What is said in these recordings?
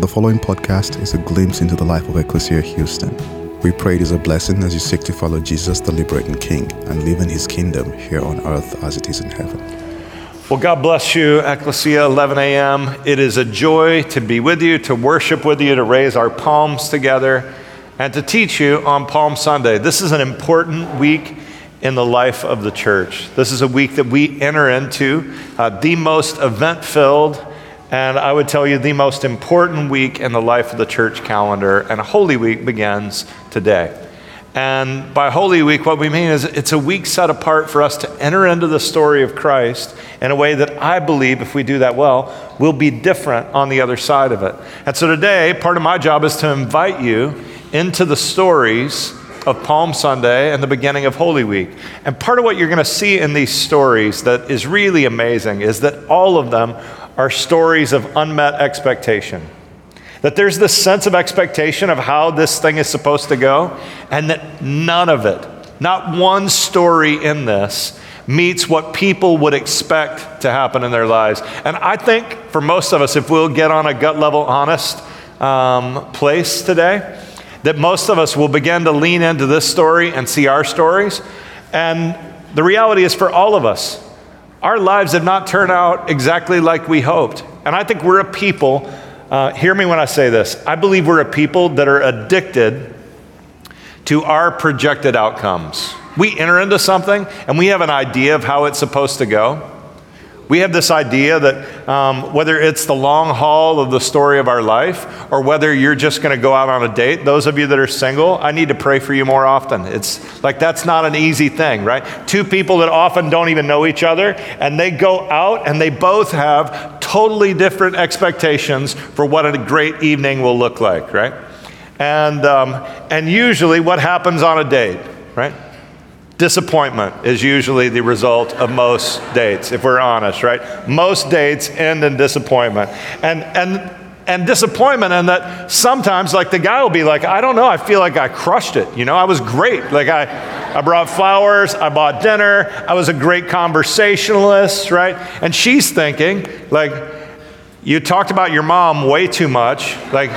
The following podcast is a glimpse into the life of Ecclesia Houston. We pray it is a blessing as you seek to follow Jesus, the liberating King, and live in his kingdom here on earth as it is in heaven. Well, God bless you, Ecclesia 11 a.m. It is a joy to be with you, to worship with you, to raise our palms together, and to teach you on Palm Sunday. This is an important week in the life of the church. This is a week that we enter into, uh, the most event filled and I would tell you the most important week in the life of the church calendar, and Holy Week begins today. And by Holy Week, what we mean is it's a week set apart for us to enter into the story of Christ in a way that I believe, if we do that well, will be different on the other side of it. And so today, part of my job is to invite you into the stories of Palm Sunday and the beginning of Holy Week. And part of what you're going to see in these stories that is really amazing is that all of them are stories of unmet expectation. That there's this sense of expectation of how this thing is supposed to go, and that none of it, not one story in this, meets what people would expect to happen in their lives. And I think for most of us, if we'll get on a gut level honest um, place today, that most of us will begin to lean into this story and see our stories. And the reality is for all of us, our lives have not turned out exactly like we hoped. And I think we're a people, uh, hear me when I say this, I believe we're a people that are addicted to our projected outcomes. We enter into something and we have an idea of how it's supposed to go. We have this idea that um, whether it's the long haul of the story of our life or whether you're just going to go out on a date, those of you that are single, I need to pray for you more often. It's like that's not an easy thing, right? Two people that often don't even know each other and they go out and they both have totally different expectations for what a great evening will look like, right? And, um, and usually what happens on a date, right? Disappointment is usually the result of most dates, if we're honest, right? Most dates end in disappointment. And, and, and disappointment, and that sometimes, like, the guy will be like, I don't know, I feel like I crushed it. You know, I was great. Like, I, I brought flowers, I bought dinner, I was a great conversationalist, right? And she's thinking, like, you talked about your mom way too much. Like,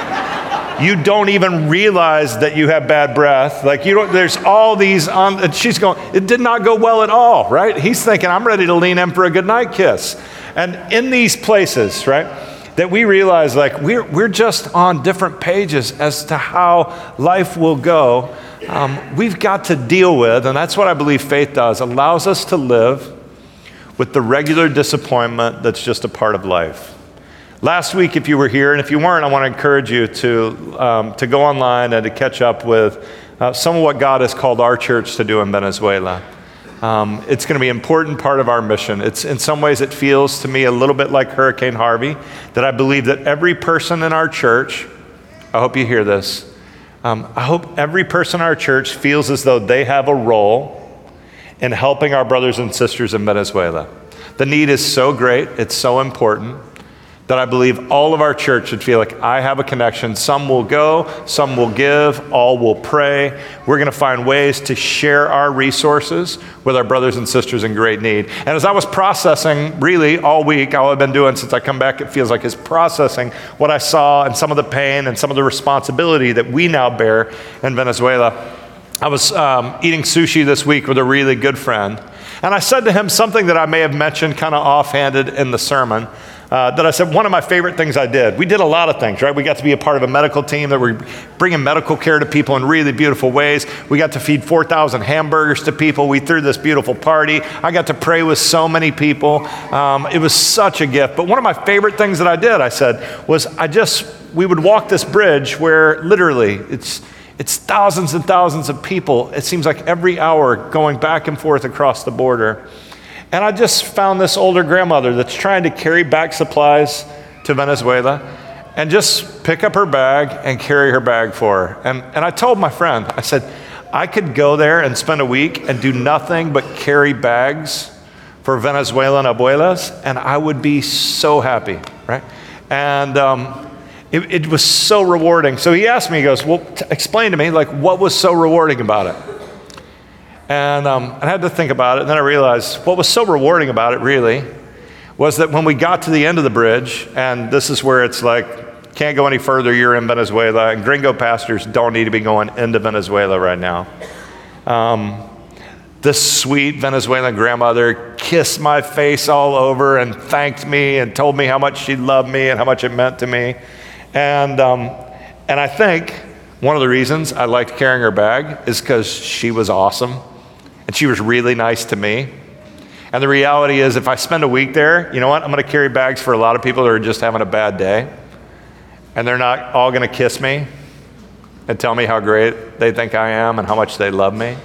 you don't even realize that you have bad breath. Like you don't, there's all these on, she's going, it did not go well at all, right? He's thinking, I'm ready to lean in for a good night kiss. And in these places, right, that we realize like we're, we're just on different pages as to how life will go, um, we've got to deal with, and that's what I believe faith does, allows us to live with the regular disappointment that's just a part of life. Last week, if you were here, and if you weren't, I want to encourage you to, um, to go online and to catch up with uh, some of what God has called our church to do in Venezuela. Um, it's going to be an important part of our mission. It's, in some ways, it feels to me a little bit like Hurricane Harvey, that I believe that every person in our church, I hope you hear this, um, I hope every person in our church feels as though they have a role in helping our brothers and sisters in Venezuela. The need is so great, it's so important that I believe all of our church should feel like I have a connection. Some will go, some will give, all will pray. We're going to find ways to share our resources with our brothers and sisters in great need. And as I was processing, really all week, all I've been doing since I come back, it feels like is processing what I saw and some of the pain and some of the responsibility that we now bear in Venezuela. I was um, eating sushi this week with a really good friend. And I said to him something that I may have mentioned kind of offhanded in the sermon uh, that I said one of my favorite things I did. We did a lot of things, right? We got to be a part of a medical team that were bringing medical care to people in really beautiful ways. We got to feed 4,000 hamburgers to people. We threw this beautiful party. I got to pray with so many people. Um, it was such a gift. But one of my favorite things that I did, I said, was I just, we would walk this bridge where literally it's, it's thousands and thousands of people. It seems like every hour going back and forth across the border. And I just found this older grandmother that's trying to carry back supplies to Venezuela and just pick up her bag and carry her bag for her. And, and I told my friend, I said, I could go there and spend a week and do nothing but carry bags for Venezuelan abuelas, and I would be so happy, right? And um, it, it, was so rewarding. So he asked me, he goes, Well, t- explain to me, like, what was so rewarding about it? And um, I had to think about it, and then I realized what was so rewarding about it really was that when we got to the end of the bridge, and this is where it's like Can't go any further. You're in Venezuela. And gringo pastors don't need to be going into Venezuela right now. Um, this sweet Venezuelan grandmother kissed my face all over and thanked me and told me how much she loved me and how much it meant to me. And, um, and I think one of the reasons I liked carrying her bag is because she was awesome and she was really nice to me. And the reality is, if I spend a week there, you know what? I'm going to carry bags for a lot of people that are just having a bad day. And they're not all going to kiss me and tell me how great they think I am and how much they love me.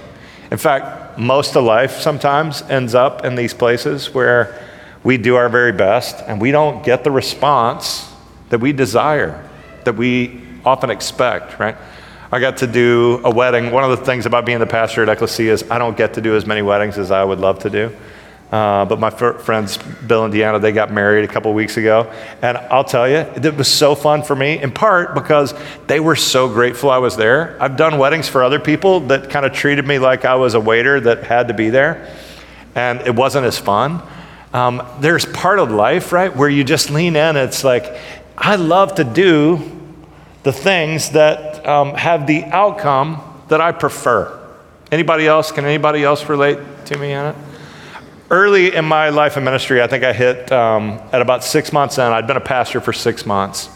In fact, most of life sometimes ends up in these places where we do our very best and we don't get the response that we desire, that we often expect, right? I got to do a wedding. One of the things about being the pastor at Ecclesia is I don't get to do as many weddings as I would love to do. Uh, but my f- friends, Bill and Deanna, they got married a couple weeks ago. And I'll tell you, it was so fun for me, in part because they were so grateful I was there. I've done weddings for other people that kind of treated me like I was a waiter that had to be there, and it wasn't as fun. Um, there's part of life, right, where you just lean in. It's like, I love to do the things that um, have the outcome that I prefer. Anybody else? Can anybody else relate to me on it? early in my life in ministry, I think I hit um, at about six months in. I'd been a pastor for six months.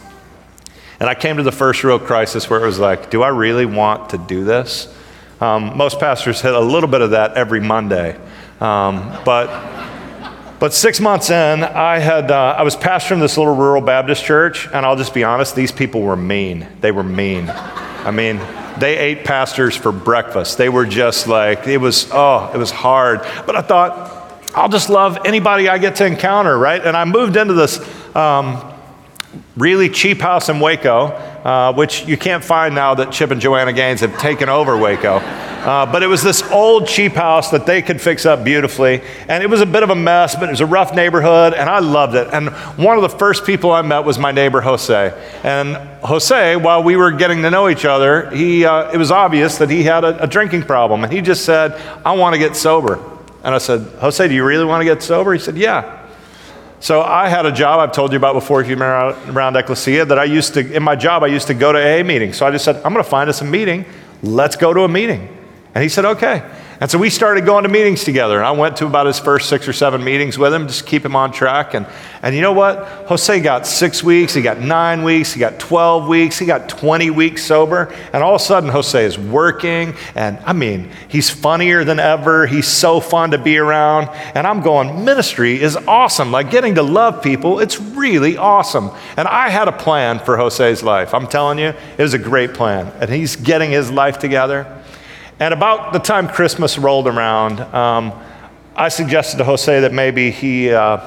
And I came to the first real crisis where it was like, do I really want to do this? Um, most pastors hit a little bit of that every Monday. Um, but, but six months in, I, had, uh, I was pastoring this little rural Baptist church, and I'll just be honest, these people were mean. They were mean. I mean, they ate pastors for breakfast. They were just like, it was, oh, it was hard. But I thought, I'll just love anybody I get to encounter, right? And I moved into this um, really cheap house in Waco, uh, which you can't find now that Chip and Joanna Gaines have taken over Waco. Uh, but it was this old cheap house that they could fix up beautifully. And it was a bit of a mess, but it was a rough neighborhood, and I loved it. And one of the first people I met was my neighbor, Jose. And Jose, while we were getting to know each other, he, uh, it was obvious that he had a, a drinking problem. And he just said, I want to get sober. And I said, Jose, do you really want to get sober? He said, Yeah. So I had a job I've told you about before if you've been around, Ecclesia that I used to, in my job, I used to go to AA meetings. So I just said, I'm going to find us a meeting. Let's go to a meeting. And he said, Okay. And so we started going to meetings together. And I went to about his first six or seven meetings with him, just to keep him on track. And, and you know what? Jose got six weeks, he got nine weeks, he got 12 weeks, he got 20 weeks sober. And all of a sudden, Jose is working. And I mean, he's funnier than ever. He's so fun to be around. And I'm going, ministry is awesome. Like getting to love people, it's really awesome. And I had a plan for Jose's life. I'm telling you, it was a great plan. And he's getting his life together. And about the time Christmas rolled around, um, I suggested to Jose that maybe he, uh,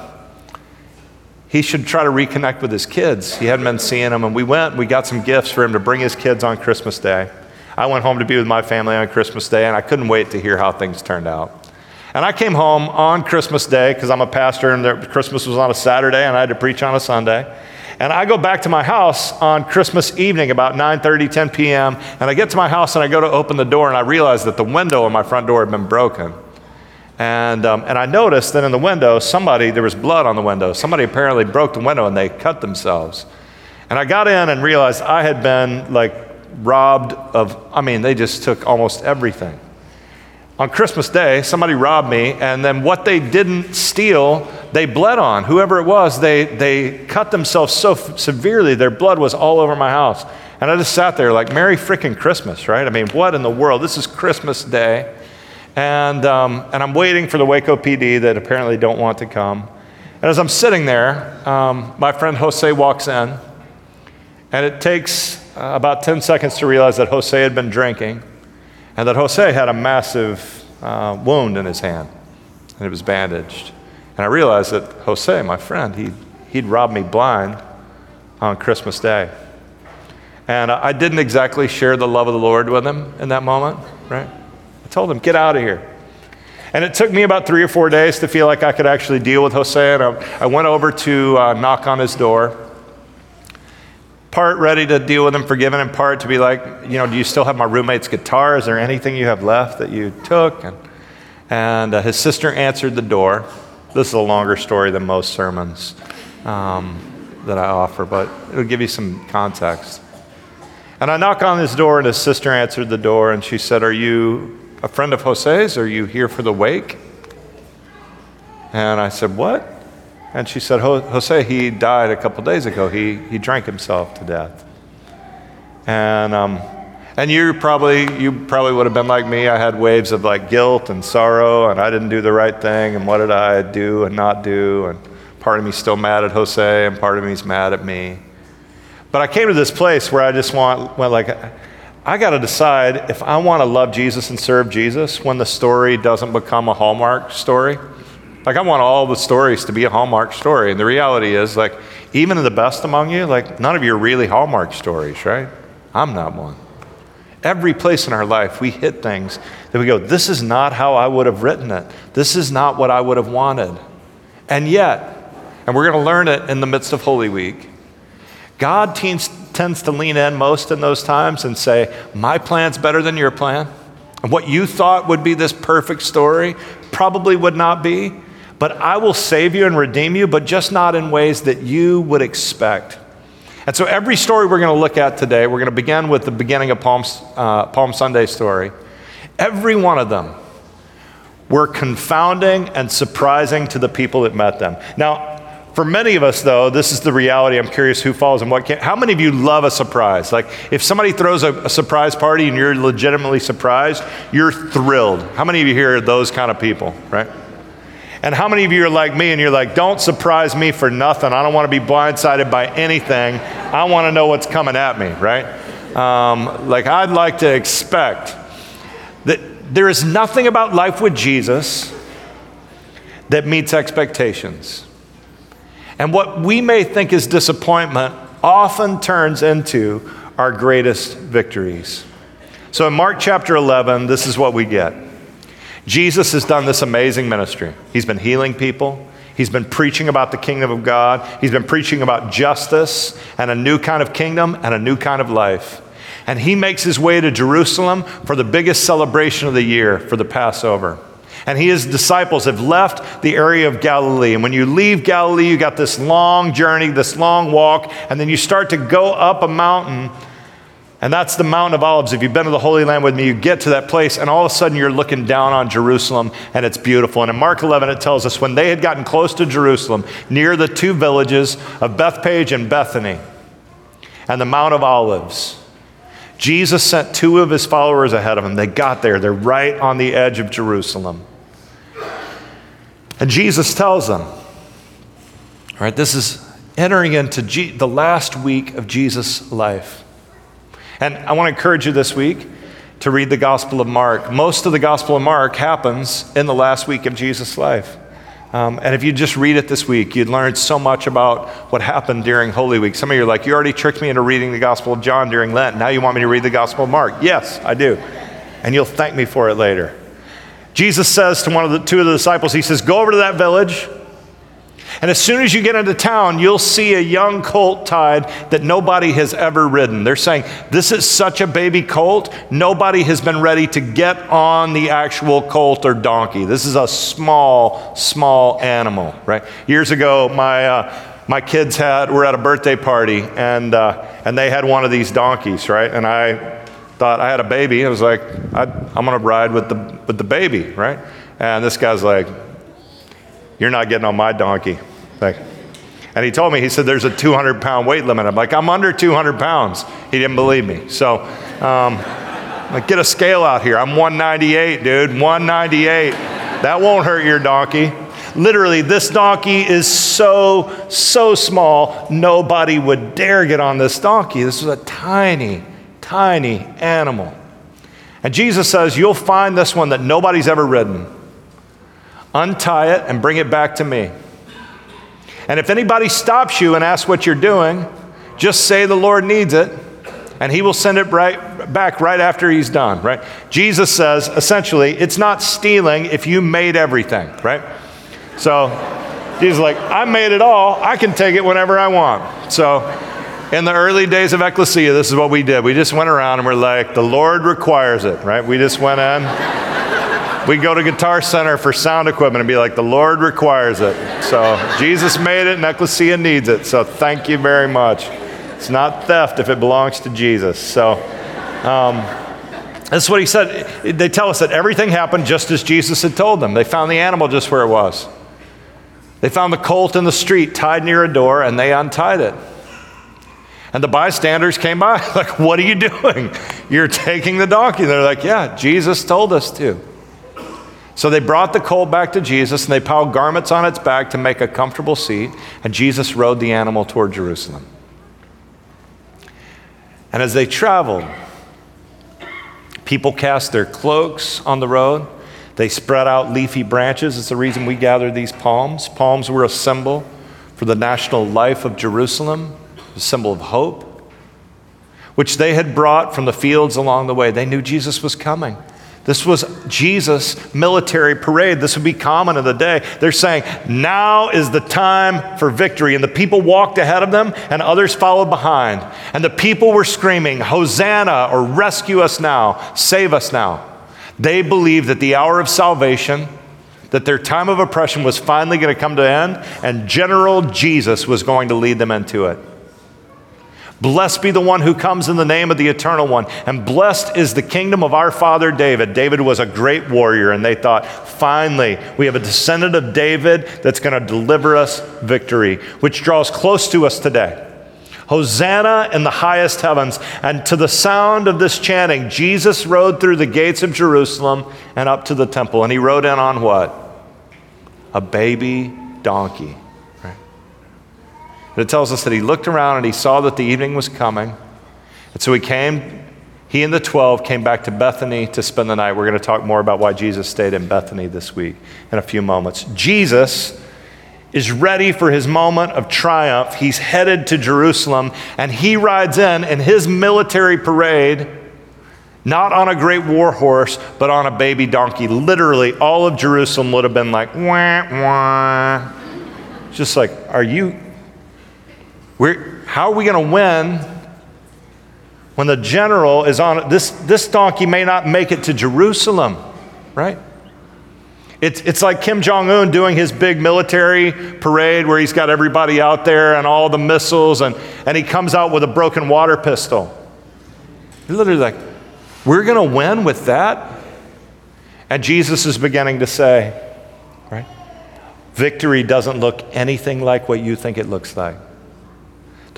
he should try to reconnect with his kids. He hadn't been seeing them, and we went, we got some gifts for him to bring his kids on Christmas Day. I went home to be with my family on Christmas Day, and I couldn't wait to hear how things turned out. And I came home on Christmas Day because I'm a pastor, and there, Christmas was on a Saturday, and I had to preach on a Sunday. And I go back to my house on Christmas evening about 9:30, 10 p.m. And I get to my house and I go to open the door and I realize that the window in my front door had been broken. And, um, and I noticed that in the window, somebody, there was blood on the window. Somebody apparently broke the window and they cut themselves. And I got in and realized I had been like robbed of, I mean, they just took almost everything on Christmas Day, somebody robbed me, and then what they didn't steal, they bled on. Whoever it was, they, they cut themselves so f- severely, their blood was all over my house. And I just sat there like, Merry freaking Christmas, right? I mean, what in the world? This is Christmas Day. And, um, and I'm waiting for the Waco PD that apparently don't want to come. And as I'm sitting there, um, my friend Jose walks in, and it takes uh, about 10 seconds to realize that Jose had been drinking and that Jose had a massive uh, wound in his hand, and it was bandaged. And I realized that Jose, my friend, he, he'd robbed me blind on Christmas Day. And I didn't exactly share the love of the Lord with him in that moment, right? I told him, get out of here. And it took me about three or four days to feel like I could actually deal with Jose. And I, I went over to uh, knock on his door part ready to deal with him, forgiven, and part to be like, you know, do you still have my roommate's guitar? Is there anything you have left that you took? And, and uh, his sister answered the door. This is a longer story than most sermons. Um, that I offer, but it'll give you some context. And I knock on his door, and his sister answered the door, and she said, Are you a friend of Jose's? Are you here for the wake? And I said, What? And she said, Jose, he died a couple days ago. He, he drank himself to death. And, um, and you probably, you probably would have been like me. I had waves of like guilt and sorrow, and I didn't do the right thing, and what did I do and not do? And part of me still mad at Jose, and part of me's mad at me. But I came to this place where I just want, well, like, I got to decide if I want to love Jesus and serve Jesus when the story doesn't become a Hallmark story. Like, I want all the stories to be a Hallmark story. And the reality is, like, even the best among you, like, none of you are really Hallmark stories, right? I'm not one. Every place in our life, we hit things that we go, this is not how I would have written it. This is not what I would have wanted. And yet, and we're going to learn it in the midst of Holy Week, God tends, tends to lean in most in those times and say, My plan's better than your plan. And what you thought would be this perfect story probably would not be. But I will save you and redeem you, but just not in ways that you would expect. And so, every story we're going to look at today, we're going to begin with the beginning of Palm, uh, Palm Sunday story. Every one of them were confounding and surprising to the people that met them. Now, for many of us, though, this is the reality. I'm curious who falls and what can. How many of you love a surprise? Like, if somebody throws a, a, surprise party and you're legitimately surprised, you're thrilled. How many of you here are those kind of people, right? And how many of you are like me and you're like, don't surprise me for nothing. I don't want to be blindsided by anything. I want to know what's coming at me, right? Um, like, I'd like to expect that there is nothing about life with Jesus that meets expectations. And what we may think is disappointment often turns into our greatest victories. So in Mark chapter 11, this is what we get Jesus has done this amazing ministry. He's been healing people. He's been preaching about the kingdom of God. He's been preaching about justice and a new kind of kingdom and a new kind of life. And he makes his way to Jerusalem for the biggest celebration of the year, for the Passover and he his disciples have left the area of Galilee. And when you leave Galilee, you got this long journey, this long walk, and then you start to go up a mountain. And that's the Mount of Olives. If you've been to the Holy Land with me, you get to that place, and all of a sudden you're looking down on Jerusalem, and it's beautiful. And in Mark 11, it tells us when they had gotten close to Jerusalem, near the two villages of Bethphage and Bethany, and the Mount of Olives, Jesus sent two of his followers ahead of him. They got there, they're right on the edge of Jerusalem. And Jesus tells them, all right, this is entering into G- the last week of Jesus' life. And I want to encourage you this week to read the Gospel of Mark. Most of the Gospel of Mark happens in the last week of Jesus' life. Um, and if you just read it this week, you'd learn so much about what happened during Holy Week. Some of you are like, you already tricked me into reading the Gospel of John during Lent. Now you want me to read the Gospel of Mark. Yes, I do. And you'll thank me for it later. Jesus says to one of the two of the disciples, he says, Go over to that village. And as soon as you get into town, you'll see a young colt tied that nobody has ever ridden. They're saying, This is such a baby colt. Nobody has been ready to get on the actual colt or donkey. This is a small, small animal, right? Years ago, my, uh, my kids had, were at a birthday party, and, uh, and they had one of these donkeys, right? And I thought I had a baby. I was like, I, am going to ride with the, with the baby, right? And this guy's like, You're not getting on my donkey. Like, and he told me, he said, There's a 200 pound weight limit. I'm like, I'm under 200 pounds. He didn't believe me. So, um, like, get a scale out here. I'm 198, dude. 198. That won't hurt your donkey. Literally, this donkey is so, so small, nobody would dare get on this donkey. This was a tiny, tiny animal. And Jesus says, You'll find this one that nobody's ever ridden. Untie it and bring it back to me. And if anybody stops you and asks what you're doing, just say the Lord needs it, and he will send it right back right after he's done, right? Jesus says, essentially, it's not stealing if you made everything, right? So is like, I made it all. I can take it whenever I want. So in the early days of Ecclesia, this is what we did. We just went around and we're like, the Lord requires it, right? We just went in. We go to Guitar Center for sound equipment and be like, the Lord requires it. So Jesus made it and Ecclesia needs it. So thank you very much. It's not theft if it belongs to Jesus. So um, that's what he said. They tell us that everything happened just as Jesus had told them. They found the animal just where it was. They found the colt in the street tied near a door and they untied it. And the bystanders came by, like, What are you doing? You're taking the donkey. They're like, Yeah, Jesus told us to. So they brought the colt back to Jesus and they piled garments on its back to make a comfortable seat, and Jesus rode the animal toward Jerusalem. And as they traveled, people cast their cloaks on the road. They spread out leafy branches. It's the reason we gather these palms. Palms were a symbol for the national life of Jerusalem a symbol of hope, which they had brought from the fields along the way. They knew Jesus was coming. This was Jesus' military parade. This would be common in the day. They're saying, now is the time for victory. And the people walked ahead of them, and others followed behind. And the people were screaming, Hosanna, or rescue us now, save us now. They believed that the hour of salvation, that their time of oppression was finally going to come to an end, and General Jesus was going to lead them into it. Blessed be the one who comes in the name of the Eternal One. And blessed is the kingdom of our father David. David was a great warrior, and they thought, finally, we have a descendant of David that's going to deliver us victory, which draws close to us today. Hosanna in the highest heavens. And to the sound of this chanting, Jesus rode through the gates of Jerusalem and up to the temple. And he rode in on what? A baby donkey. But it tells us that he looked around and he saw that the evening was coming. And so he came, he and the 12 came back to Bethany to spend the night. We're going to talk more about why Jesus stayed in Bethany this week in a few moments. Jesus is ready for his moment of triumph. He's headed to Jerusalem and he rides in in his military parade. Not on a great war horse, but on a baby donkey. Literally, all of Jerusalem would have been like, wah, wah. Just like, are you, we're, how are we going to win when the general is on this? This donkey may not make it to Jerusalem, right? It's, it's like Kim Jong un doing his big military parade where he's got everybody out there and all the missiles, and, and he comes out with a broken water pistol. He's literally like, We're going to win with that? And Jesus is beginning to say, right? Victory doesn't look anything like what you think it looks like.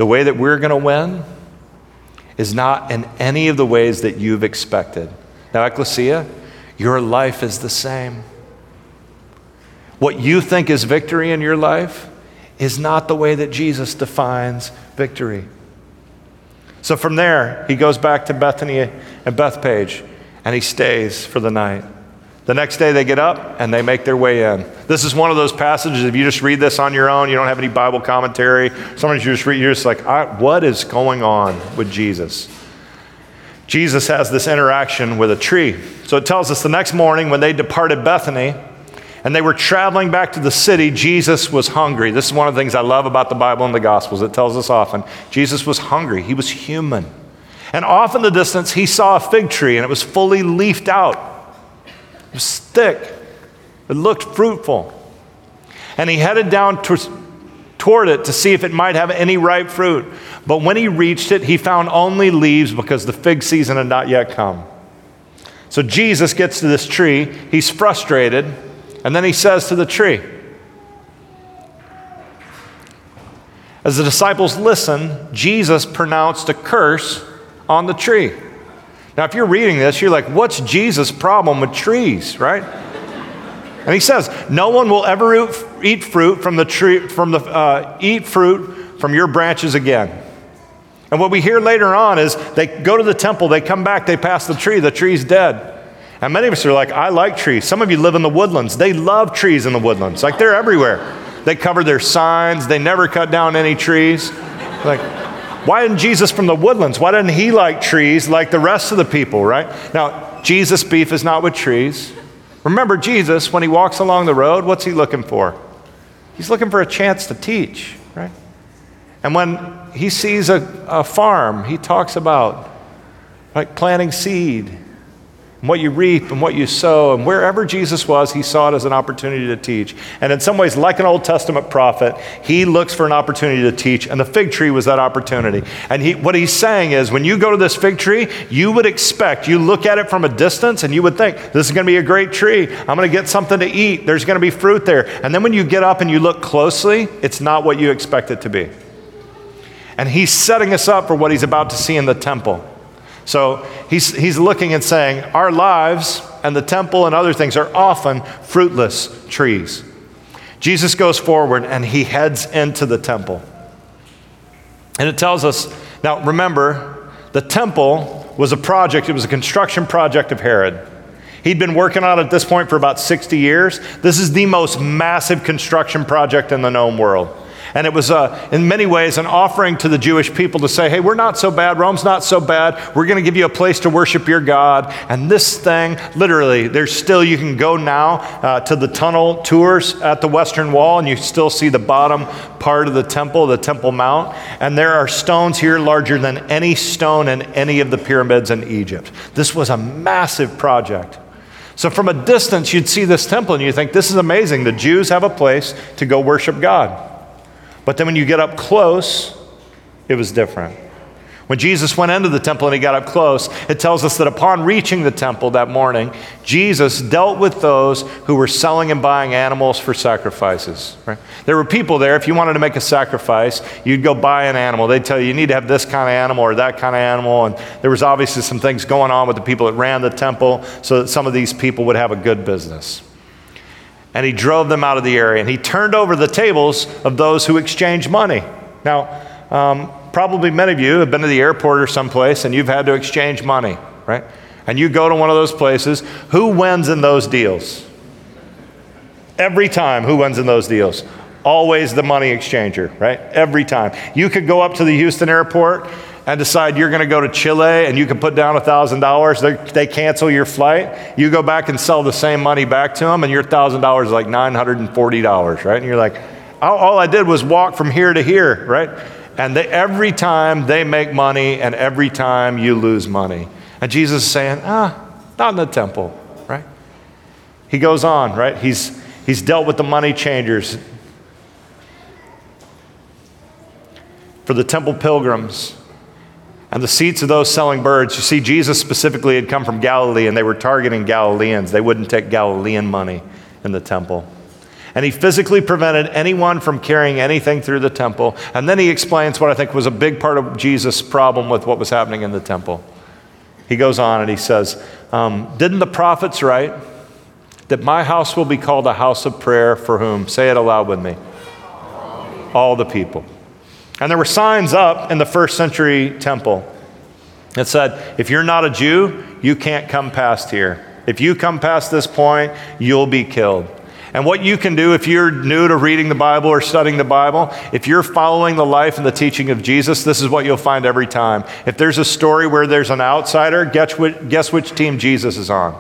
The way that we're going to win is not in any of the ways that you've expected. Now, Ecclesia, your life is the same. What you think is victory in your life is not the way that Jesus defines victory. So from there, he goes back to Bethany and Bethphage, and he stays for the night. The next day they get up and they make their way in. This is one of those passages, if you just read this on your own, you don't have any Bible commentary, sometimes you just read, you're just like, what is going on with Jesus? Jesus has this interaction with a tree. So it tells us the next morning when they departed Bethany and they were traveling back to the city, Jesus was hungry. This is one of the things I love about the Bible and the Gospels. It tells us often Jesus was hungry, he was human. And off in the distance, he saw a fig tree and it was fully leafed out. It was thick, it looked fruitful. And he headed down to, toward it to see if it might have any ripe fruit. But when he reached it, he found only leaves because the fig season had not yet come. So Jesus gets to this tree, he's frustrated, and then he says to the tree, As the disciples listened, Jesus pronounced a curse on the tree. Now, if you're reading this, you're like, what's Jesus' problem with trees, right? And he says, no one will ever eat fruit from the tree, from the, uh, eat fruit from your branches again. And what we hear later on is they go to the temple, they come back, they pass the tree, the tree's dead. And many of us are like, I like trees. Some of you live in the woodlands. They love trees in the woodlands. Like they're everywhere. They cover their signs, they never cut down any trees. Like, why didn't Jesus from the woodlands? Why didn't he like trees like the rest of the people, right? Now, Jesus' beef is not with trees. Remember, Jesus, when he walks along the road, what's he looking for? He's looking for a chance to teach, right? And when he sees a, a farm, he talks about like planting seed And what you reap and what you sow. And wherever Jesus was, he saw it as an opportunity to teach. And in some ways, like an Old Testament prophet, he looks for an opportunity to teach. And the fig tree was that opportunity. And he, what he's saying is when you go to this fig tree, you would expect, you look at it from a distance and you would think, this is going to be a great tree. I'm going to get something to eat. There's going to be fruit there. And then when you get up and you look closely, it's not what you expect it to be. And he's setting us up for what he's about to see in the temple. So he's, he's looking and saying, Our lives and the temple and other things are often fruitless trees. Jesus goes forward and he heads into the temple. And it tells us now, remember, the temple was a project, it was a construction project of Herod. He'd been working on it at this point for about 60 years. This is the most massive construction project in the known world. And it was, uh, in many ways, an offering to the Jewish people to say, hey, we're not so bad. Rome's not so bad. We're going to give you a place to worship your God. And this thing, literally, there's still, you can go now uh, to the tunnel tours at the Western Wall, and you still see the bottom part of the temple, the Temple Mount. And there are stones here larger than any stone in any of the pyramids in Egypt. This was a massive project. So, from a distance, you'd see this temple and you think, this is amazing. The Jews have a place to go worship God. But then when you get up close, it was different. When Jesus went into the temple and he got up close, it tells us that upon reaching the temple that morning, Jesus dealt with those who were selling and buying animals for sacrifices. Right? There were people there, if you wanted to make a sacrifice, you'd go buy an animal. They'd tell you you need to have this kind of animal or that kind of animal. And there was obviously some things going on with the people that ran the temple so that some of these people would have a good business and he drove them out of the area. And he turned over the tables of those who exchanged money. Now, um, probably many of you have been to the airport or someplace and you've had to exchange money, right? And you go to one of those places. Who wins in those deals? Every time, who wins in those deals? Always the money exchanger, right? Every time. You could go up to the Houston airport and decide you're going to go to Chile and you can put down $1,000, they cancel your flight. You go back and sell the same money back to them, and your $1,000 is like $940, right? And you're like, all I did was walk from here to here, right? And they, every time they make money, and every time you lose money. And Jesus is saying, ah, not in the temple, right? He goes on, right? He's, he's dealt with the money changers. For the temple pilgrims, and the seats of those selling birds. You see, Jesus specifically had come from Galilee and they were targeting Galileans. They wouldn't take Galilean money in the temple. And he physically prevented anyone from carrying anything through the temple. And then he explains what I think was a big part of Jesus' problem with what was happening in the temple. He goes on and he says, um, Didn't the prophets write that my house will be called a house of prayer for whom? Say it aloud with me. All the people. And there were signs up in the first century temple that said, if you're not a Jew, you can't come past here. If you come past this point, you'll be killed. And what you can do if you're new to reading the Bible or studying the Bible, if you're following the life and the teaching of Jesus, this is what you'll find every time. If there's a story where there's an outsider, guess which, guess which team Jesus is on?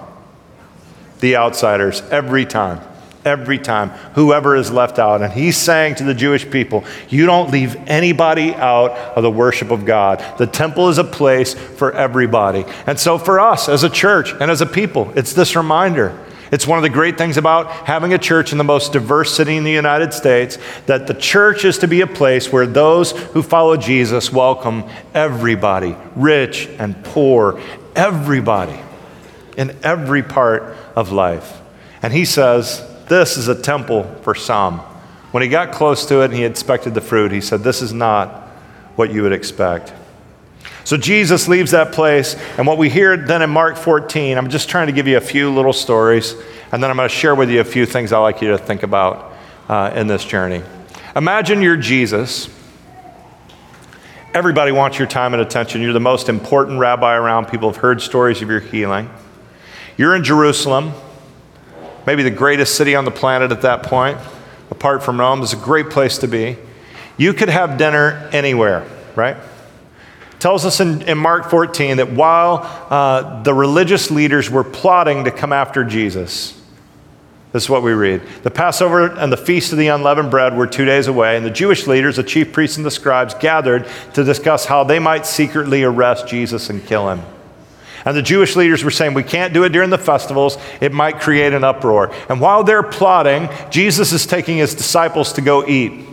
The outsiders, every time every time, whoever is left out. And he's saying to the Jewish people, You don't leave anybody out of the worship of God. The temple is a place for everybody. And so, for us as a church and as a people, it's this reminder. It's one of the great things about having a church in the most diverse city in the United States that the church is to be a place where those who follow Jesus welcome everybody, rich and poor, everybody in every part of life. And he says, this is a temple for some. When he got close to it and he inspected the fruit, he said, This is not what you would expect. So Jesus leaves that place, and what we hear then in Mark 14, I'm just trying to give you a few little stories, and then I'm going to share with you a few things I'd like you to think about uh, in this journey. Imagine you're Jesus. Everybody wants your time and attention. You're the most important rabbi around. People have heard stories of your healing. You're in Jerusalem maybe the greatest city on the planet at that point, apart from Rome. is a great place to be. You could have dinner anywhere, right? tells us in, in Mark 14 that while uh, the religious leaders were plotting to come after Jesus, this is what we read. The Passover and the Feast of the Unleavened Bread were two days away, and the Jewish leaders, the chief priests and the scribes, gathered to discuss how they might secretly arrest Jesus and kill him. And the Jewish leaders were saying, We can't do it during the festivals, it might create an uproar. And while they're plotting, Jesus is taking his disciples to go eat.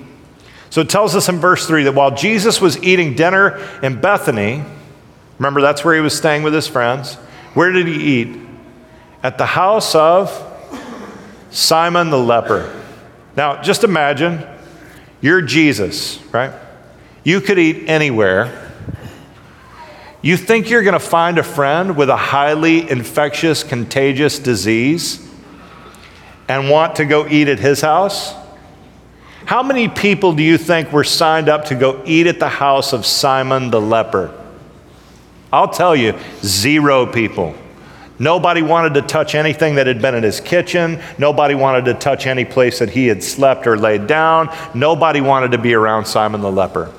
So it tells us in verse 3 that while Jesus was eating dinner in Bethany, remember that's where he was staying with his friends, where did he eat? At the house of Simon the leper. Now, just imagine you're Jesus, right? You could eat anywhere. You think you're going to find a friend with a highly infectious, contagious disease and want to go eat at his house? How many people do you think were signed up to go eat at the house of Simon the leper? I'll tell you, zero people. Nobody wanted to touch anything that had been in his kitchen. Nobody wanted to touch any place that he had slept or laid down. Nobody wanted to be around Simon the leper.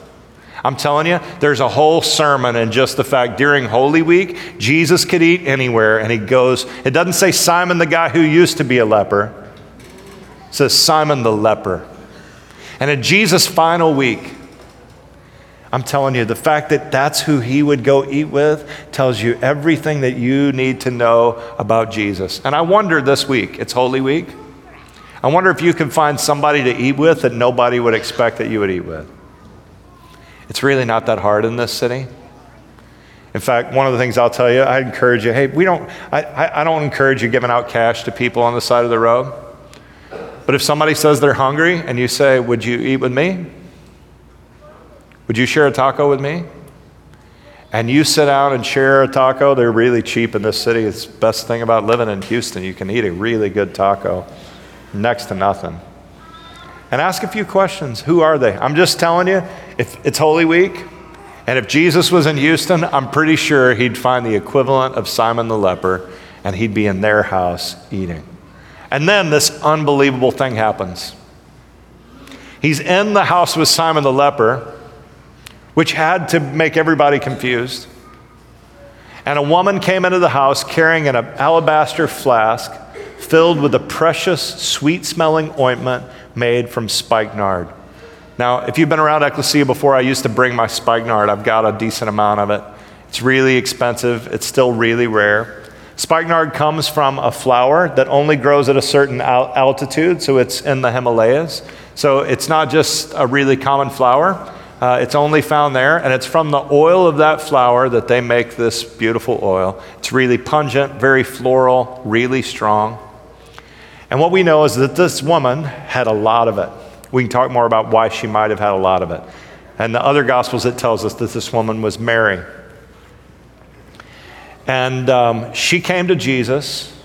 I'm telling you, there's a whole sermon in just the fact during Holy Week, Jesus could eat anywhere, and he goes, it doesn't say Simon the guy who used to be a leper, it says Simon the leper. And in Jesus' final week, I'm telling you, the fact that that's who he would go eat with tells you everything that you need to know about Jesus. And I wonder this week, it's Holy Week, I wonder if you can find somebody to eat with that nobody would expect that you would eat with. It's really not that hard in this city. In fact, one of the things I'll tell you, I encourage you, hey, we don't, I, I don't encourage you giving out cash to people on the side of the road. But if somebody says they're hungry and you say, Would you eat with me? Would you share a taco with me? And you sit down and share a taco, they're really cheap in this city. It's the best thing about living in Houston. You can eat a really good taco next to nothing. And ask a few questions. Who are they? I'm just telling you, if it's Holy Week, and if Jesus was in Houston, I'm pretty sure he'd find the equivalent of Simon the leper, and he'd be in their house eating. And then this unbelievable thing happens. He's in the house with Simon the leper, which had to make everybody confused. And a woman came into the house carrying an alabaster flask filled with a precious, sweet smelling ointment made from spikenard. Now, if you've been around Ecclesia before, I used to bring my spikenard. I've got a decent amount of it. It's really expensive, it's still really rare. Spikenard comes from a flower that only grows at a certain altitude, so it's in the Himalayas. So it's not just a really common flower, uh, it's only found there, and it's from the oil of that flower that they make this beautiful oil. It's really pungent, very floral, really strong. And what we know is that this woman had a lot of it. We can talk more about why she might have had a lot of it. And the other Gospels, it tells us that this woman was Mary. And um, she came to Jesus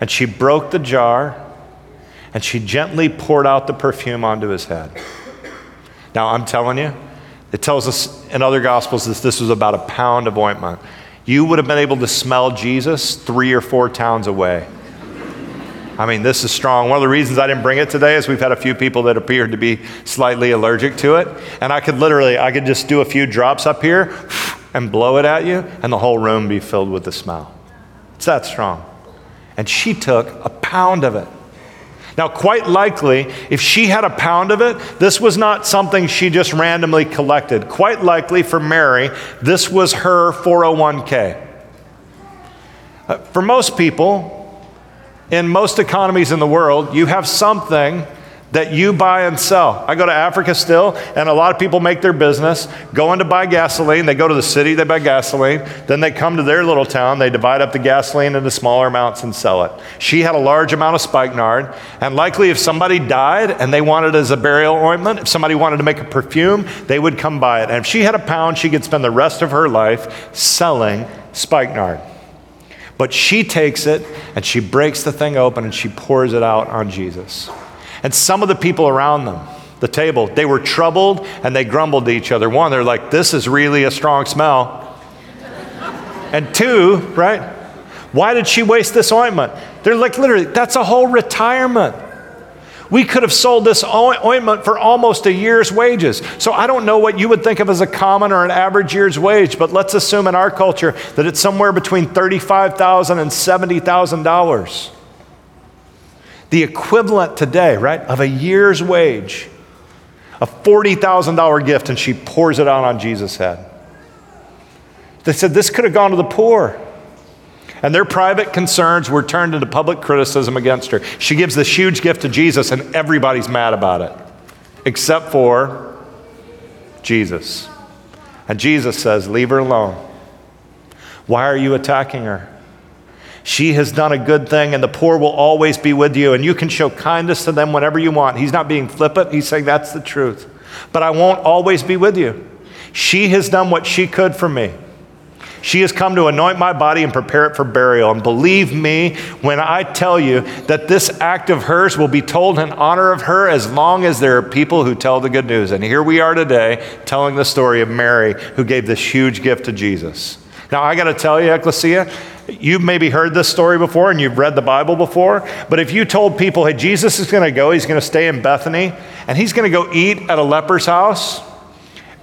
and she broke the jar and she gently poured out the perfume onto his head. Now, I'm telling you, it tells us in other gospels that this was about a pound of ointment. You would have been able to smell Jesus three or four towns away. I mean, this is strong. One of the reasons I didn't bring it today is we've had a few people that appeared to be slightly allergic to it. And I could literally, I could just do a few drops up here and blow it at you, and the whole room be filled with the smell. It's that strong. And she took a pound of it. Now, quite likely, if she had a pound of it, this was not something she just randomly collected. Quite likely for Mary, this was her 401k. Uh, for most people, in most economies in the world, you have something that you buy and sell. I go to Africa still, and a lot of people make their business going to buy gasoline. They go to the city, they buy gasoline. Then they come to their little town, they divide up the gasoline into smaller amounts and sell it. She had a large amount of spikenard, and likely if somebody died and they wanted it as a burial ointment, if somebody wanted to make a perfume, they would come buy it. And if she had a pound, she could spend the rest of her life selling spikenard. But she takes it and she breaks the thing open and she pours it out on Jesus. And some of the people around them, the table, they were troubled and they grumbled to each other. One, they're like, this is really a strong smell. and two, right? Why did she waste this ointment? They're like, literally, that's a whole retirement. We could have sold this ointment for almost a year's wages. So I don't know what you would think of as a common or an average year's wage, but let's assume in our culture that it's somewhere between $35,000 and $70,000 the equivalent today, right, of a year's wage, a $40,000 gift, and she pours it out on Jesus' head. They said this could have gone to the poor. And their private concerns were turned into public criticism against her. She gives this huge gift to Jesus, and everybody's mad about it, except for Jesus. And Jesus says, Leave her alone. Why are you attacking her? She has done a good thing, and the poor will always be with you, and you can show kindness to them whenever you want. He's not being flippant, he's saying that's the truth. But I won't always be with you. She has done what she could for me. She has come to anoint my body and prepare it for burial. And believe me when I tell you that this act of hers will be told in honor of her as long as there are people who tell the good news. And here we are today telling the story of Mary who gave this huge gift to Jesus. Now, I got to tell you, Ecclesia, you've maybe heard this story before and you've read the Bible before, but if you told people, hey, Jesus is going to go, he's going to stay in Bethany, and he's going to go eat at a leper's house,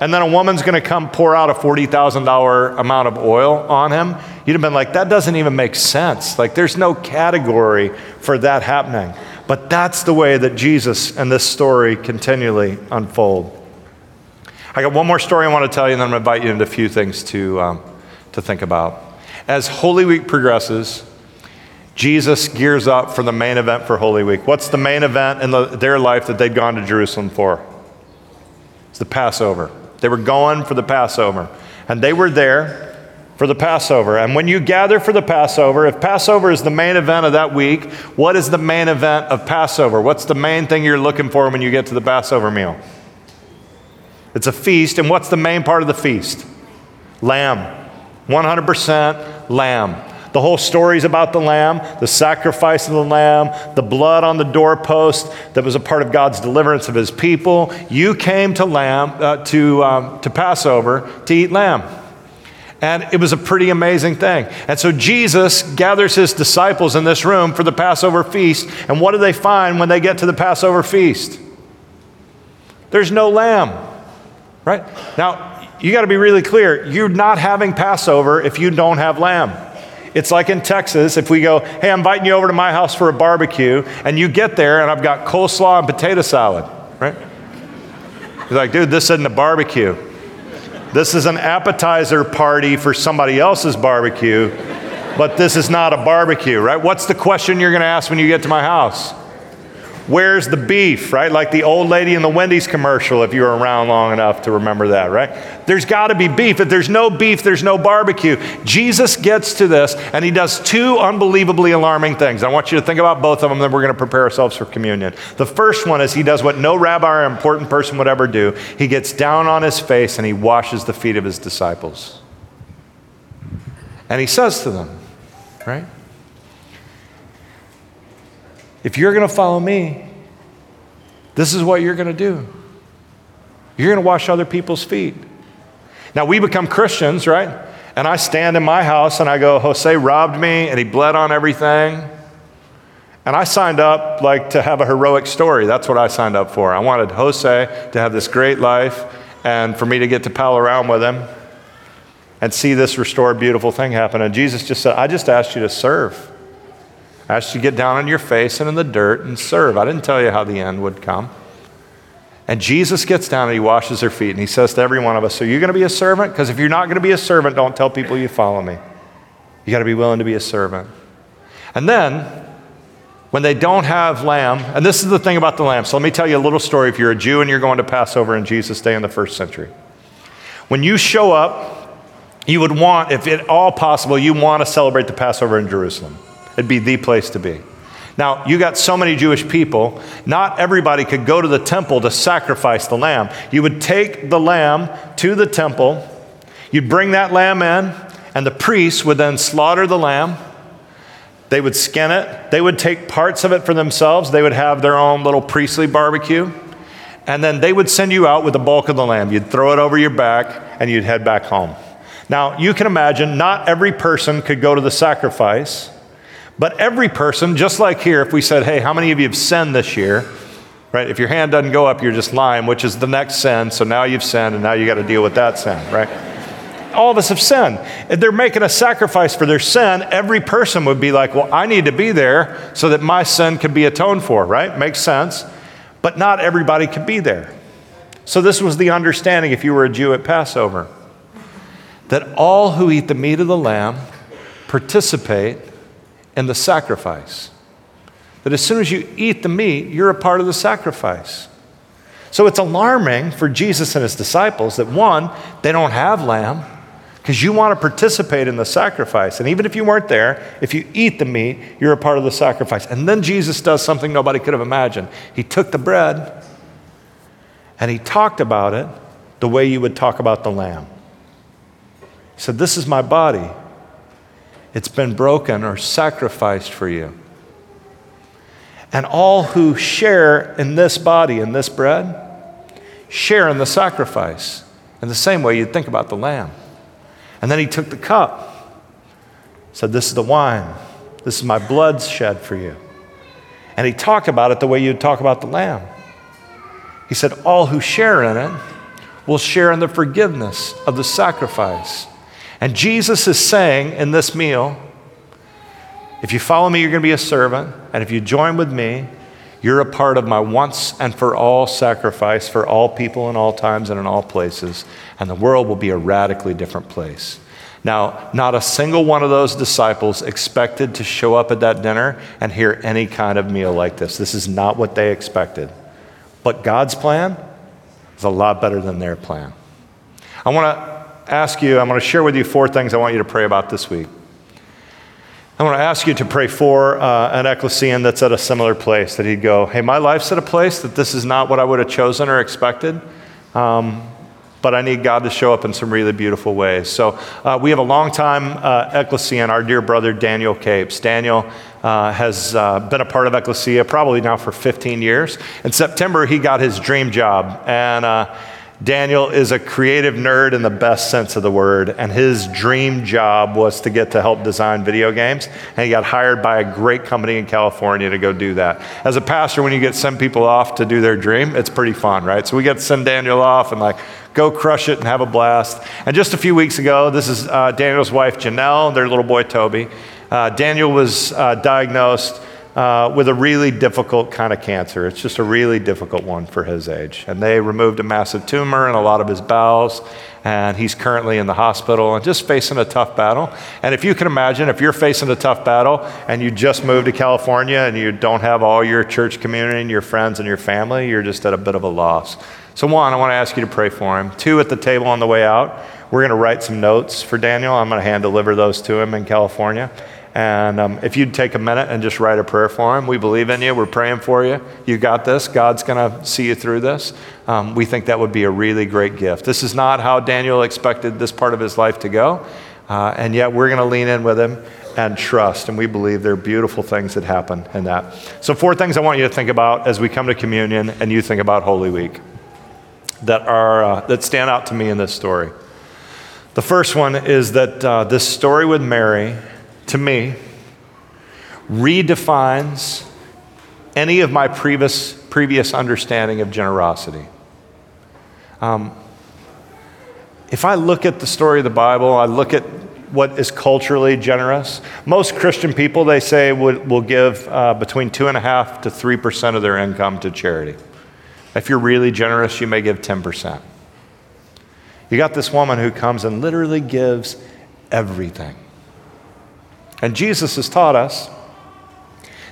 and then a woman's going to come pour out a $40,000 amount of oil on him, you'd have been like, that doesn't even make sense. Like, there's no category for that happening. But that's the way that Jesus and this story continually unfold. I got one more story I want to tell you, and then I'm going to invite you into a few things to, um, to think about. As Holy Week progresses, Jesus gears up for the main event for Holy Week. What's the main event in the, their life that they'd gone to Jerusalem for? It's the Passover. They were going for the Passover. And they were there for the Passover. And when you gather for the Passover, if Passover is the main event of that week, what is the main event of Passover? What's the main thing you're looking for when you get to the Passover meal? It's a feast. And what's the main part of the feast? Lamb. 100% lamb. The whole story is about the lamb, the sacrifice of the lamb, the blood on the doorpost that was a part of God's deliverance of his people. You came to lamb uh, to, um, to Passover to eat lamb. And it was a pretty amazing thing. And so Jesus gathers his disciples in this room for the Passover feast. And what do they find when they get to the Passover feast? There's no lamb, right? Now, you got to be really clear. You're not having Passover if you don't have lamb. It's like in Texas, if we go, hey, I'm inviting you over to my house for a barbecue, and you get there and I've got coleslaw and potato salad, right? You're like, dude, this isn't a barbecue. This is an appetizer party for somebody else's barbecue, but this is not a barbecue, right? What's the question you're going to ask when you get to my house? Where's the beef, right? Like the old lady in the Wendy's commercial, if you were around long enough to remember that, right? There's got to be beef. If there's no beef, there's no barbecue. Jesus gets to this, and he does two unbelievably alarming things. I want you to think about both of them, then we're going to prepare ourselves for communion. The first one is he does what no rabbi or important person would ever do he gets down on his face and he washes the feet of his disciples. And he says to them, right? If you're going to follow me, this is what you're going to do. You're going to wash other people's feet. Now, we become Christians, right? And I stand in my house and I go, Jose robbed me and he bled on everything. And I signed up like to have a heroic story. That's what I signed up for. I wanted Jose to have this great life and for me to get to pal around with him and see this restored, beautiful thing happen. And Jesus just said, I just asked you to serve. I asked you to get down on your face and in the dirt and serve. I didn't tell you how the end would come. And Jesus gets down and he washes their feet and he says to every one of us, So you're going to be a servant? Because if you're not going to be a servant, don't tell people you follow me. You got to be willing to be a servant. And then, when they don't have lamb, and this is the thing about the lamb. So let me tell you a little story if you're a Jew and you're going to Passover in Jesus' day in the first century. When you show up, you would want, if at all possible, you want to celebrate the Passover in Jerusalem. It'd be the place to be. Now, you got so many Jewish people, not everybody could go to the temple to sacrifice the lamb. You would take the lamb to the temple, you'd bring that lamb in, and the priests would then slaughter the lamb. They would skin it, they would take parts of it for themselves, they would have their own little priestly barbecue, and then they would send you out with the bulk of the lamb. You'd throw it over your back, and you'd head back home. Now, you can imagine not every person could go to the sacrifice. But every person, just like here, if we said, hey, how many of you have sinned this year? Right? If your hand doesn't go up, you're just lying, which is the next sin. So now you've sinned, and now you got to deal with that sin, right? All of us have sinned. If they're making a sacrifice for their sin, every person would be like, well, I need to be there so that my sin can be atoned for, right? Makes sense. But not everybody could be there. So this was the understanding if you were a Jew at Passover that all who eat the meat of the lamb participate in the sacrifice. That as soon as you eat the meat, you're a part of the sacrifice. So it's alarming for Jesus and his disciples that one, they don't have lamb because you want to participate in the sacrifice. And even if you weren't there, if you eat the meat, you're a part of the sacrifice. And then Jesus does something nobody could have imagined. He took the bread and he talked about it the way you would talk about the lamb. He said, This is my body. It's been broken or sacrificed for you. And all who share in this body, in this bread, share in the sacrifice in the same way you'd think about the lamb. And then he took the cup, said, This is the wine. This is my blood shed for you. And he talked about it the way you'd talk about the lamb. He said, All who share in it will share in the forgiveness of the sacrifice. And Jesus is saying in this meal, if you follow me, you're going to be a servant. And if you join with me, you're a part of my once and for all sacrifice for all people in all times and in all places, and the world will be a radically different place. Now, not a single one of those disciples expected to show up at that dinner and hear any kind of meal like this. This is not what they expected. But God's plan is a lot better than their plan. I want to ask you, I'm going to share with you four things I want you to pray about this week. I want to ask you to pray for uh, an ecclesian that's at a similar place, that he'd go, Hey, my life's at a place that this is not what I would have chosen or expected, um, but I need God to show up in some really beautiful ways. So uh, we have a long-time uh, ecclesian, our dear brother Daniel Capes. Daniel uh, has uh, been a part of Ecclesia probably now for 15 years. In September, he got his dream job, and uh, Daniel is a creative nerd in the best sense of the word, and his dream job was to get to help design video games. And he got hired by a great company in California to go do that. As a pastor, when you get send people off to do their dream, it's pretty fun, right? So we get to send Daniel off and like go crush it and have a blast. And just a few weeks ago, this is uh, Daniel's wife Janelle, and their little boy Toby. Uh, Daniel was uh, diagnosed uh, with a really difficult kind of cancer. It's just a really difficult one for his age. And they removed a massive tumor in a lot of his bowels, and he's currently in the hospital and just facing a tough battle. And if you can imagine, if you're facing a tough battle and you just moved to California and you don't have all your church community and your friends and your family, you're just at a bit of a loss. So, one, I want to ask you to pray for him. Two, at the table on the way out, we're going to write some notes for Daniel. I'm going to hand deliver those to him in California. And um, if you'd take a minute and just write a prayer for him, we believe in you. We're praying for you. You got this. God's going to see you through this. Um, we think that would be a really great gift. This is not how Daniel expected this part of his life to go. Uh, and yet we're going to lean in with him and trust. And we believe there are beautiful things that happen in that. So, four things I want you to think about as we come to communion and you think about Holy Week that, are, uh, that stand out to me in this story. The first one is that uh, this story with Mary to me, redefines any of my previous, previous understanding of generosity. Um, if I look at the story of the Bible, I look at what is culturally generous. Most Christian people, they say, would, will give uh, between 2.5 to 3% of their income to charity. If you're really generous, you may give 10%. You got this woman who comes and literally gives everything. And Jesus has taught us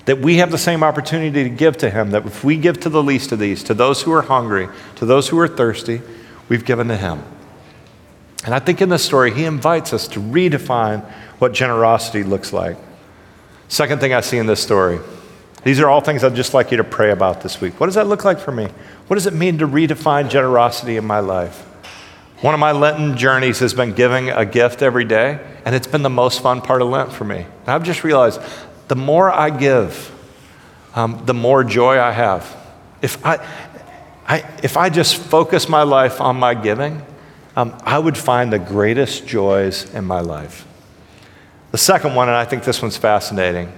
that we have the same opportunity to give to Him, that if we give to the least of these, to those who are hungry, to those who are thirsty, we've given to Him. And I think in this story, He invites us to redefine what generosity looks like. Second thing I see in this story, these are all things I'd just like you to pray about this week. What does that look like for me? What does it mean to redefine generosity in my life? One of my Lenten journeys has been giving a gift every day, and it's been the most fun part of Lent for me. And I've just realized the more I give, um, the more joy I have. If I, I, if I just focus my life on my giving, um, I would find the greatest joys in my life. The second one, and I think this one's fascinating.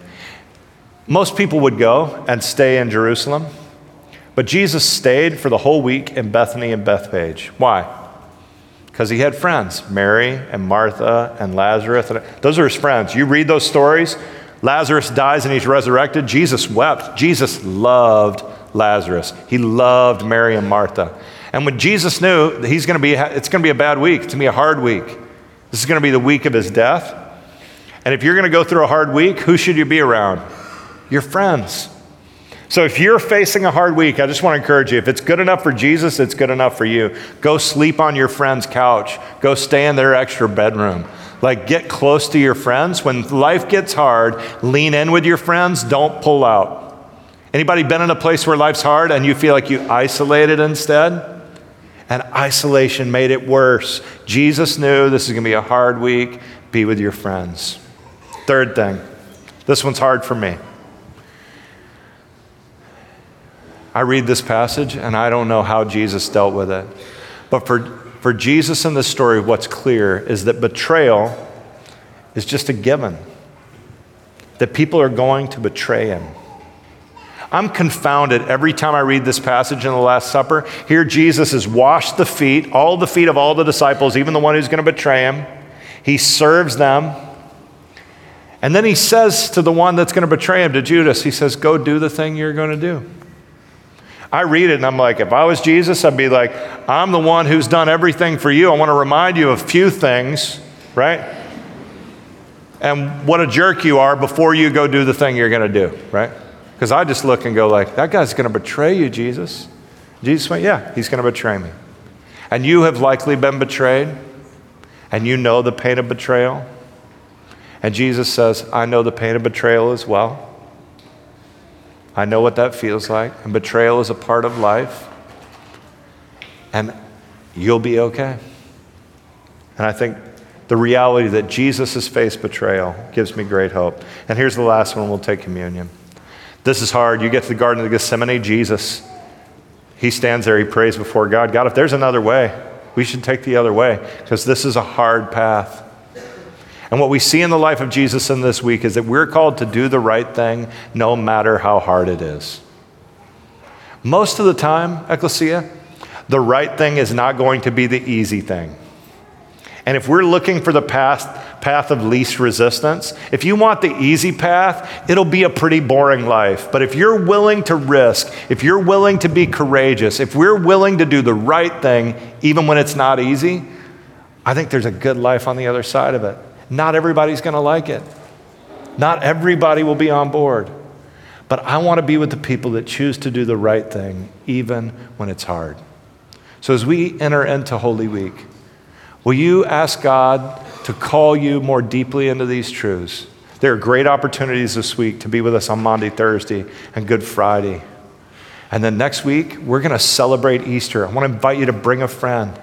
Most people would go and stay in Jerusalem, but Jesus stayed for the whole week in Bethany and Bethphage. Why? Because he had friends Mary and Martha and Lazarus. Those are his friends. You read those stories. Lazarus dies and he's resurrected. Jesus wept. Jesus loved Lazarus. He loved Mary and Martha. And when Jesus knew that he's going to be, it's going to be a bad week, it's going to be a hard week. This is going to be the week of his death. And if you're going to go through a hard week, who should you be around? Your friends. So if you're facing a hard week, I just want to encourage you if it's good enough for Jesus, it's good enough for you. Go sleep on your friend's couch, go stay in their extra bedroom. Like, get close to your friends. When life gets hard, lean in with your friends, don't pull out. Anybody been in a place where life's hard and you feel like you isolated instead? And isolation made it worse. Jesus knew this is going to be a hard week. Be with your friends. Third thing, this one's hard for me. I read this passage and I don't know how Jesus dealt with it. But for, for Jesus in this story, what's clear is that betrayal is just a given, that people are going to betray him. I'm confounded every time I read this passage in the Last Supper. Here, Jesus has washed the feet, all the feet of all the disciples, even the one who's going to betray him. He serves them. And then he says to the one that's going to betray him, to Judas, he says, Go do the thing you're going to do. I read it and I'm like, if I was Jesus, I'd be like, I'm the one who's done everything for you. I want to remind you of a few things, right? And what a jerk you are before you go do the thing you're going to do, right? Because I just look and go like, that guy's going to betray you, Jesus. Jesus went, yeah, he's going to betray me. And you have likely been betrayed, and you know the pain of betrayal. And Jesus says, I know the pain of betrayal as well. I know what that feels like. And betrayal is a part of life. And you'll be okay. And I think the reality that Jesus has faced betrayal gives me great hope. And here's the last one we'll take communion. This is hard. You get to the Garden of Gethsemane, Jesus, he stands there, he prays before God God, if there's another way, we should take the other way because this is a hard path. And what we see in the life of Jesus in this week is that we're called to do the right thing no matter how hard it is. Most of the time, Ecclesia, the right thing is not going to be the easy thing. And if we're looking for the path, path of least resistance, if you want the easy path, it'll be a pretty boring life. But if you're willing to risk, if you're willing to be courageous, if we're willing to do the right thing, even when it's not easy, I think there's a good life on the other side of it. Not everybody's going to like it. Not everybody will be on board. But I want to be with the people that choose to do the right thing, even when it's hard. So as we enter into Holy Week, will you ask God to call you more deeply into these truths? There are great opportunities this week to be with us on Maundy, Thursday, and Good Friday. And then next week, we're going to celebrate Easter. I want to invite you to bring a friend.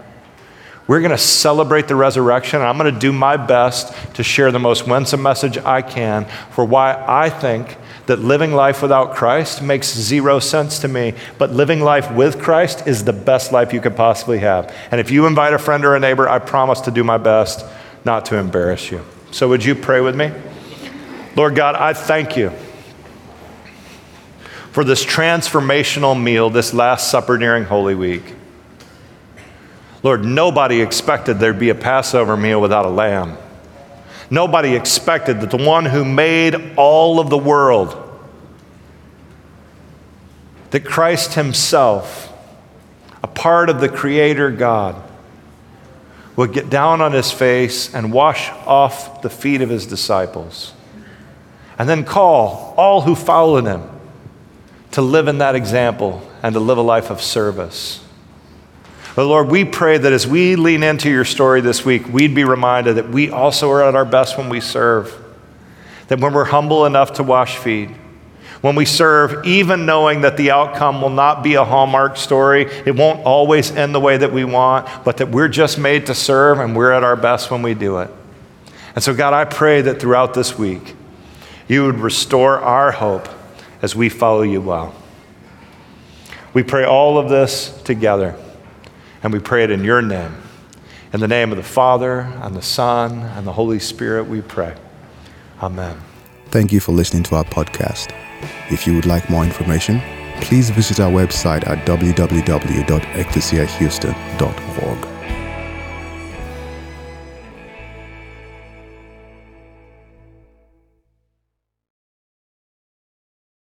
We're going to celebrate the resurrection, and I'm going to do my best to share the most winsome message I can for why I think that living life without Christ makes zero sense to me, but living life with Christ is the best life you could possibly have. And if you invite a friend or a neighbor, I promise to do my best not to embarrass you. So, would you pray with me? Lord God, I thank you for this transformational meal, this Last Supper during Holy Week. Lord, nobody expected there'd be a Passover meal without a lamb. Nobody expected that the one who made all of the world, that Christ Himself, a part of the Creator God, would get down on His face and wash off the feet of His disciples, and then call all who followed Him to live in that example and to live a life of service. But Lord, we pray that as we lean into your story this week, we'd be reminded that we also are at our best when we serve. That when we're humble enough to wash feet, when we serve, even knowing that the outcome will not be a hallmark story, it won't always end the way that we want, but that we're just made to serve and we're at our best when we do it. And so, God, I pray that throughout this week, you would restore our hope as we follow you well. We pray all of this together. And we pray it in your name. In the name of the Father, and the Son, and the Holy Spirit, we pray. Amen. Thank you for listening to our podcast. If you would like more information, please visit our website at www.ecclesiahouston.org.